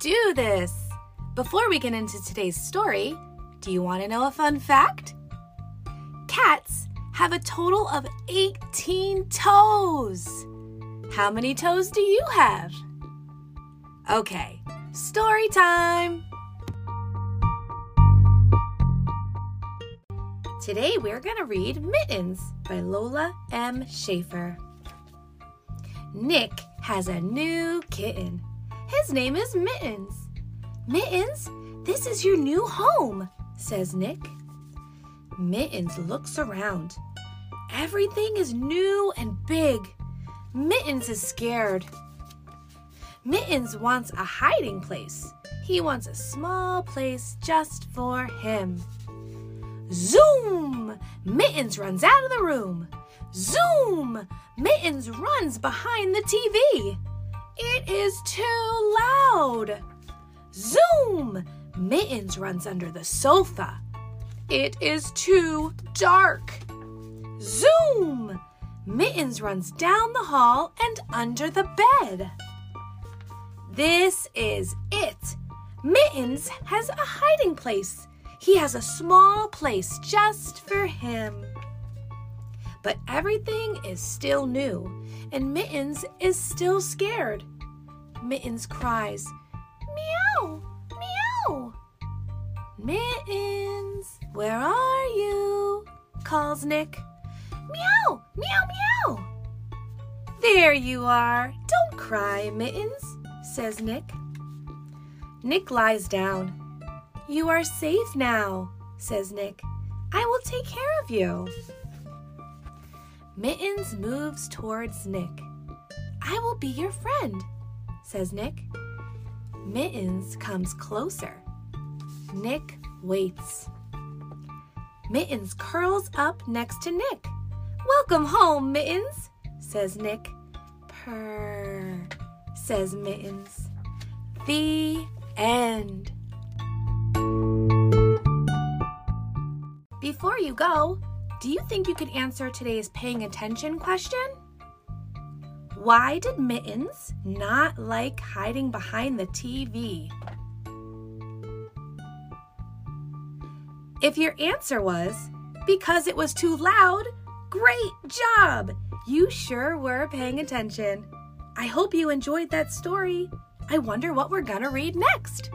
do this. Before we get into today's story, do you want to know a fun fact? Cats have a total of 18 toes. How many toes do you have? Okay, story time. Today we're going to read Mittens by Lola M. Schaefer. Nick has a new kitten. His name is Mittens. Mittens, this is your new home, says Nick. Mittens looks around. Everything is new and big. Mittens is scared. Mittens wants a hiding place. He wants a small place just for him. Zoom! Mittens runs out of the room. Zoom! Mittens runs behind the TV. It is too loud. Zoom! Mittens runs under the sofa. It is too dark. Zoom! Mittens runs down the hall and under the bed. This is it. Mittens has a hiding place. He has a small place just for him. But everything is still new, and Mittens is still scared. Mittens cries, Meow, meow. Mittens, where are you? calls Nick. Meow, meow, meow. There you are. Don't cry, Mittens, says Nick. Nick lies down. You are safe now, says Nick. I will take care of you. Mittens moves towards Nick. I will be your friend, says Nick. Mittens comes closer. Nick waits. Mittens curls up next to Nick. Welcome home, Mittens, says Nick. Purr, says Mittens. The end. Before you go, do you think you could answer today's paying attention question? Why did Mittens not like hiding behind the TV? If your answer was because it was too loud, great job! You sure were paying attention. I hope you enjoyed that story. I wonder what we're gonna read next.